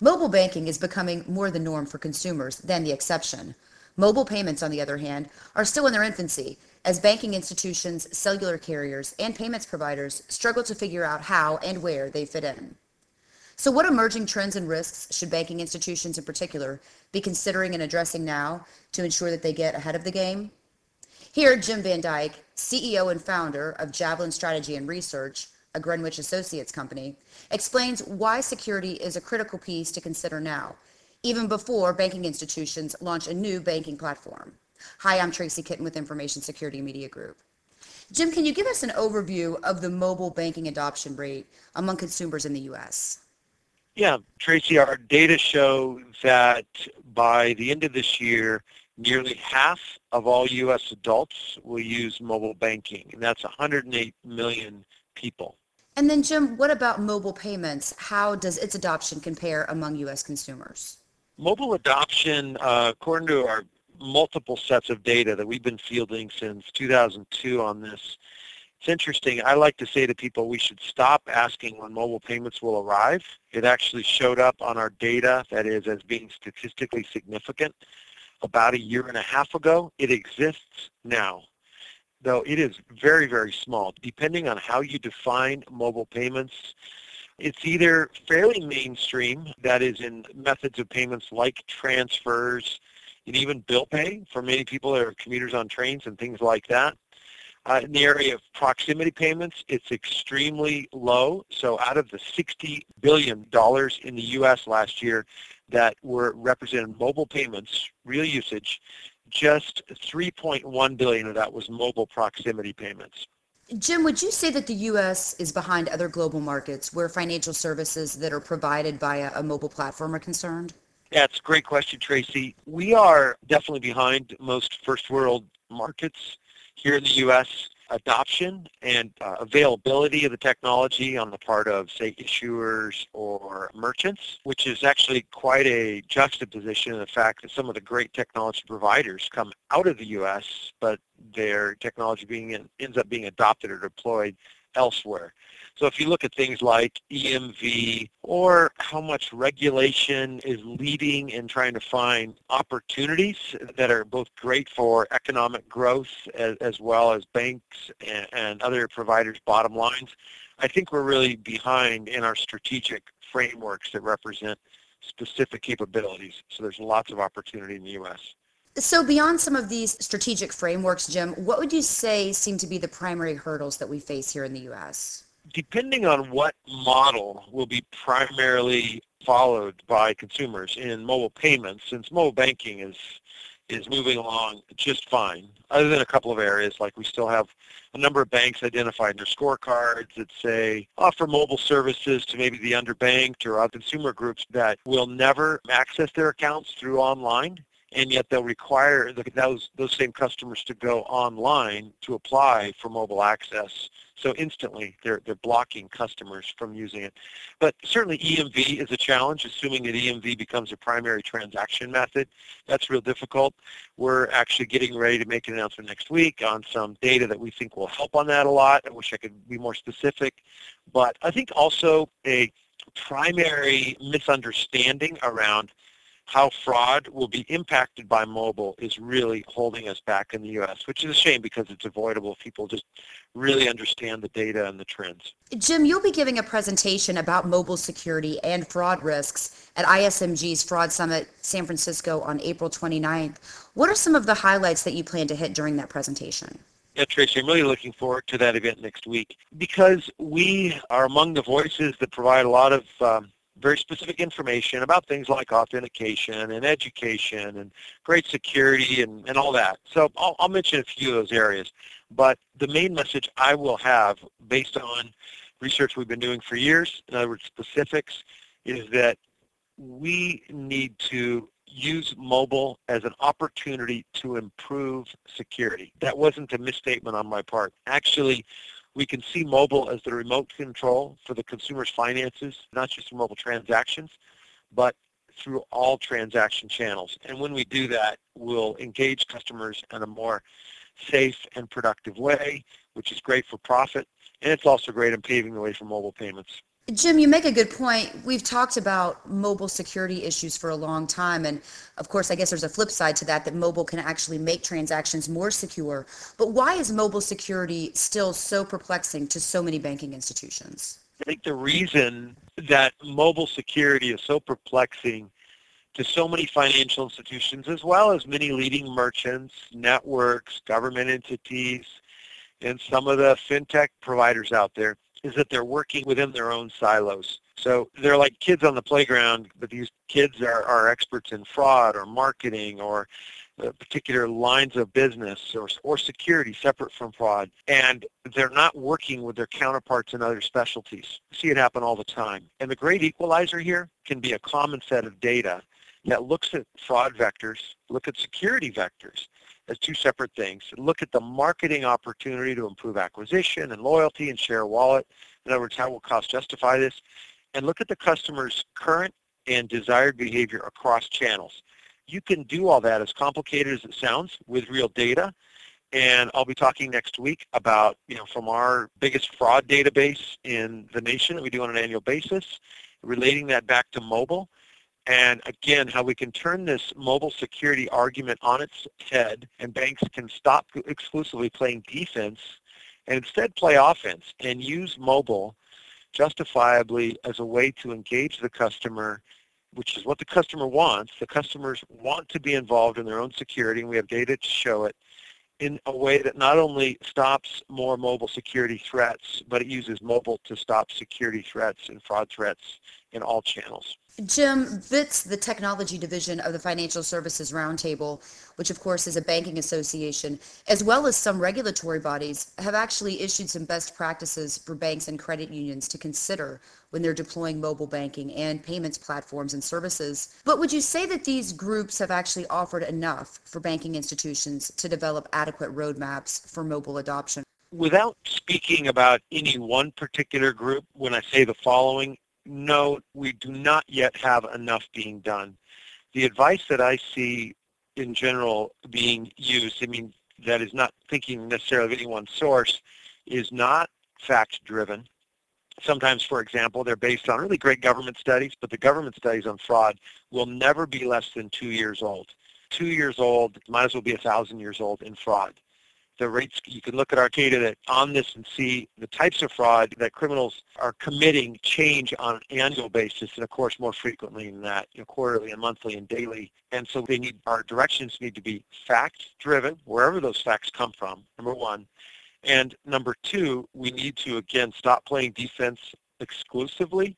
Mobile banking is becoming more the norm for consumers than the exception. Mobile payments, on the other hand, are still in their infancy as banking institutions, cellular carriers, and payments providers struggle to figure out how and where they fit in. So, what emerging trends and risks should banking institutions in particular be considering and addressing now to ensure that they get ahead of the game? Here, Jim Van Dyke, CEO and founder of Javelin Strategy and Research, a Greenwich Associates company, explains why security is a critical piece to consider now, even before banking institutions launch a new banking platform. Hi, I'm Tracy Kitten with Information Security Media Group. Jim, can you give us an overview of the mobile banking adoption rate among consumers in the U.S.? Yeah, Tracy, our data show that by the end of this year, nearly half of all U.S. adults will use mobile banking, and that's 108 million people. And then, Jim, what about mobile payments? How does its adoption compare among U.S. consumers? Mobile adoption, uh, according to our multiple sets of data that we've been fielding since 2002 on this, it's interesting. I like to say to people we should stop asking when mobile payments will arrive. It actually showed up on our data, that is, as being statistically significant about a year and a half ago. It exists now though it is very, very small. Depending on how you define mobile payments, it's either fairly mainstream, that is in methods of payments like transfers and even bill pay for many people that are commuters on trains and things like that. Uh, in the area of proximity payments, it's extremely low. So out of the $60 billion in the U.S. last year that were represented mobile payments, real usage, just 3.1 billion of that was mobile proximity payments. Jim, would you say that the U.S. is behind other global markets where financial services that are provided by a, a mobile platform are concerned? Yeah, it's a great question, Tracy. We are definitely behind most first world markets here in the U.S adoption and uh, availability of the technology on the part of, say, issuers or merchants, which is actually quite a juxtaposition of the fact that some of the great technology providers come out of the U.S., but their technology being ends up being adopted or deployed elsewhere. So if you look at things like EMV or how much regulation is leading in trying to find opportunities that are both great for economic growth as, as well as banks and, and other providers' bottom lines, I think we're really behind in our strategic frameworks that represent specific capabilities. So there's lots of opportunity in the U.S. So beyond some of these strategic frameworks, Jim, what would you say seem to be the primary hurdles that we face here in the U.S.? Depending on what model will be primarily followed by consumers in mobile payments, since mobile banking is is moving along just fine, other than a couple of areas, like we still have a number of banks identified in their scorecards that say offer mobile services to maybe the underbanked or other consumer groups that will never access their accounts through online and yet they'll require those those same customers to go online to apply for mobile access. So instantly, they're they're blocking customers from using it. But certainly, EMV is a challenge. Assuming that EMV becomes a primary transaction method, that's real difficult. We're actually getting ready to make an announcement next week on some data that we think will help on that a lot. I wish I could be more specific, but I think also a primary misunderstanding around how fraud will be impacted by mobile is really holding us back in the U.S., which is a shame because it's avoidable if people just really understand the data and the trends. Jim, you'll be giving a presentation about mobile security and fraud risks at ISMG's Fraud Summit San Francisco on April 29th. What are some of the highlights that you plan to hit during that presentation? Yeah, Tracy, I'm really looking forward to that event next week because we are among the voices that provide a lot of um, very specific information about things like authentication and education and great security and, and all that. So I'll, I'll mention a few of those areas. But the main message I will have based on research we've been doing for years, in other words, specifics, is that we need to use mobile as an opportunity to improve security. That wasn't a misstatement on my part. Actually, we can see mobile as the remote control for the consumer's finances, not just mobile transactions, but through all transaction channels. And when we do that, we'll engage customers in a more safe and productive way, which is great for profit, and it's also great in paving the way for mobile payments. Jim, you make a good point. We've talked about mobile security issues for a long time. And of course, I guess there's a flip side to that, that mobile can actually make transactions more secure. But why is mobile security still so perplexing to so many banking institutions? I think the reason that mobile security is so perplexing to so many financial institutions, as well as many leading merchants, networks, government entities, and some of the fintech providers out there, is that they're working within their own silos. So they're like kids on the playground, but these kids are, are experts in fraud or marketing or uh, particular lines of business or, or security separate from fraud. And they're not working with their counterparts in other specialties. See it happen all the time. And the great equalizer here can be a common set of data that looks at fraud vectors, look at security vectors, as two separate things. Look at the marketing opportunity to improve acquisition and loyalty and share wallet. In other words, how will cost justify this? And look at the customer's current and desired behavior across channels. You can do all that as complicated as it sounds with real data. And I'll be talking next week about, you know, from our biggest fraud database in the nation that we do on an annual basis, relating that back to mobile and again, how we can turn this mobile security argument on its head and banks can stop exclusively playing defense and instead play offense and use mobile justifiably as a way to engage the customer, which is what the customer wants. The customers want to be involved in their own security, and we have data to show it in a way that not only stops more mobile security threats, but it uses mobile to stop security threats and fraud threats in all channels. Jim, BITS, the technology division of the Financial Services Roundtable, which of course is a banking association, as well as some regulatory bodies, have actually issued some best practices for banks and credit unions to consider when they're deploying mobile banking and payments platforms and services. But would you say that these groups have actually offered enough for banking institutions to develop adequate roadmaps for mobile adoption? Without speaking about any one particular group, when I say the following, no, we do not yet have enough being done. The advice that I see in general being used, I mean, that is not thinking necessarily of any one source, is not fact-driven. Sometimes, for example, they're based on really great government studies, but the government studies on fraud will never be less than two years old. Two years old might as well be a thousand years old in fraud the rates, you can look at our data on this and see the types of fraud that criminals are committing change on an annual basis and of course more frequently than that, you know, quarterly and monthly and daily. And so they need, our directions need to be fact driven, wherever those facts come from, number one. And number two, we need to again stop playing defense exclusively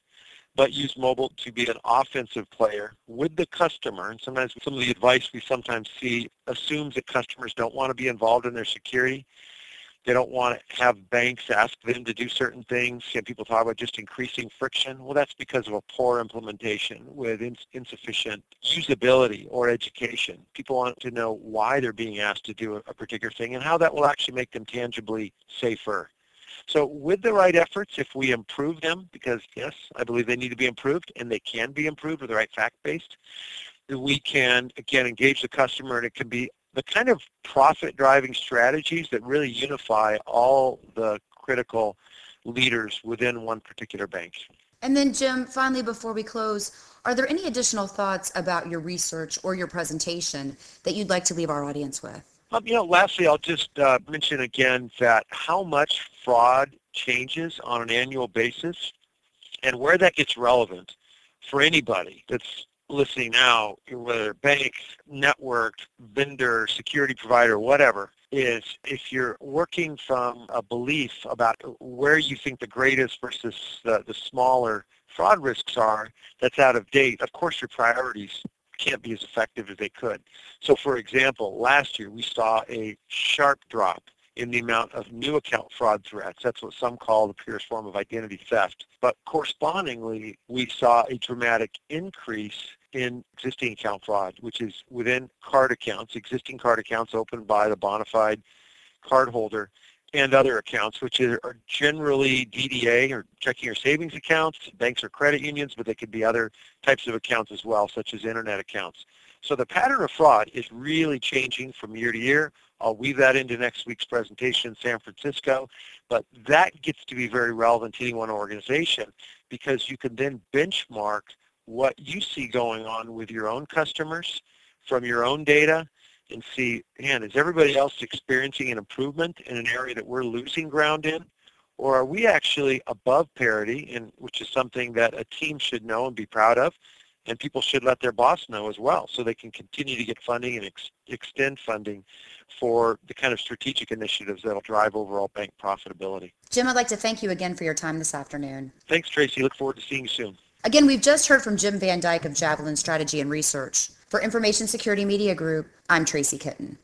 but use mobile to be an offensive player with the customer. And sometimes some of the advice we sometimes see assumes that customers don't want to be involved in their security. They don't want to have banks ask them to do certain things. And people talk about just increasing friction. Well, that's because of a poor implementation with ins- insufficient usability or education. People want to know why they're being asked to do a particular thing and how that will actually make them tangibly safer. So with the right efforts, if we improve them, because yes, I believe they need to be improved and they can be improved with the right fact-based, we can, again, engage the customer and it can be the kind of profit-driving strategies that really unify all the critical leaders within one particular bank. And then Jim, finally, before we close, are there any additional thoughts about your research or your presentation that you'd like to leave our audience with? Um, you know, lastly, I'll just uh, mention again that how much fraud changes on an annual basis and where that gets relevant for anybody that's listening now, whether bank, network, vendor, security provider, whatever, is if you're working from a belief about where you think the greatest versus the, the smaller fraud risks are, that's out of date, of course your priorities can't be as effective as they could. So for example, last year we saw a sharp drop in the amount of new account fraud threats. That's what some call the purest form of identity theft. But correspondingly, we saw a dramatic increase in existing account fraud, which is within card accounts, existing card accounts opened by the bona fide cardholder and other accounts, which are generally DDA or checking or savings accounts, banks or credit unions, but they could be other types of accounts as well, such as internet accounts. So the pattern of fraud is really changing from year to year. I'll weave that into next week's presentation in San Francisco, but that gets to be very relevant to any one organization because you can then benchmark what you see going on with your own customers from your own data and see, man, is everybody else experiencing an improvement in an area that we're losing ground in? Or are we actually above parity, and which is something that a team should know and be proud of, and people should let their boss know as well, so they can continue to get funding and ex- extend funding for the kind of strategic initiatives that'll drive overall bank profitability. Jim, I'd like to thank you again for your time this afternoon. Thanks, Tracy. Look forward to seeing you soon. Again, we've just heard from Jim Van Dyke of Javelin Strategy and Research. For Information Security Media Group, I'm Tracy Kitten.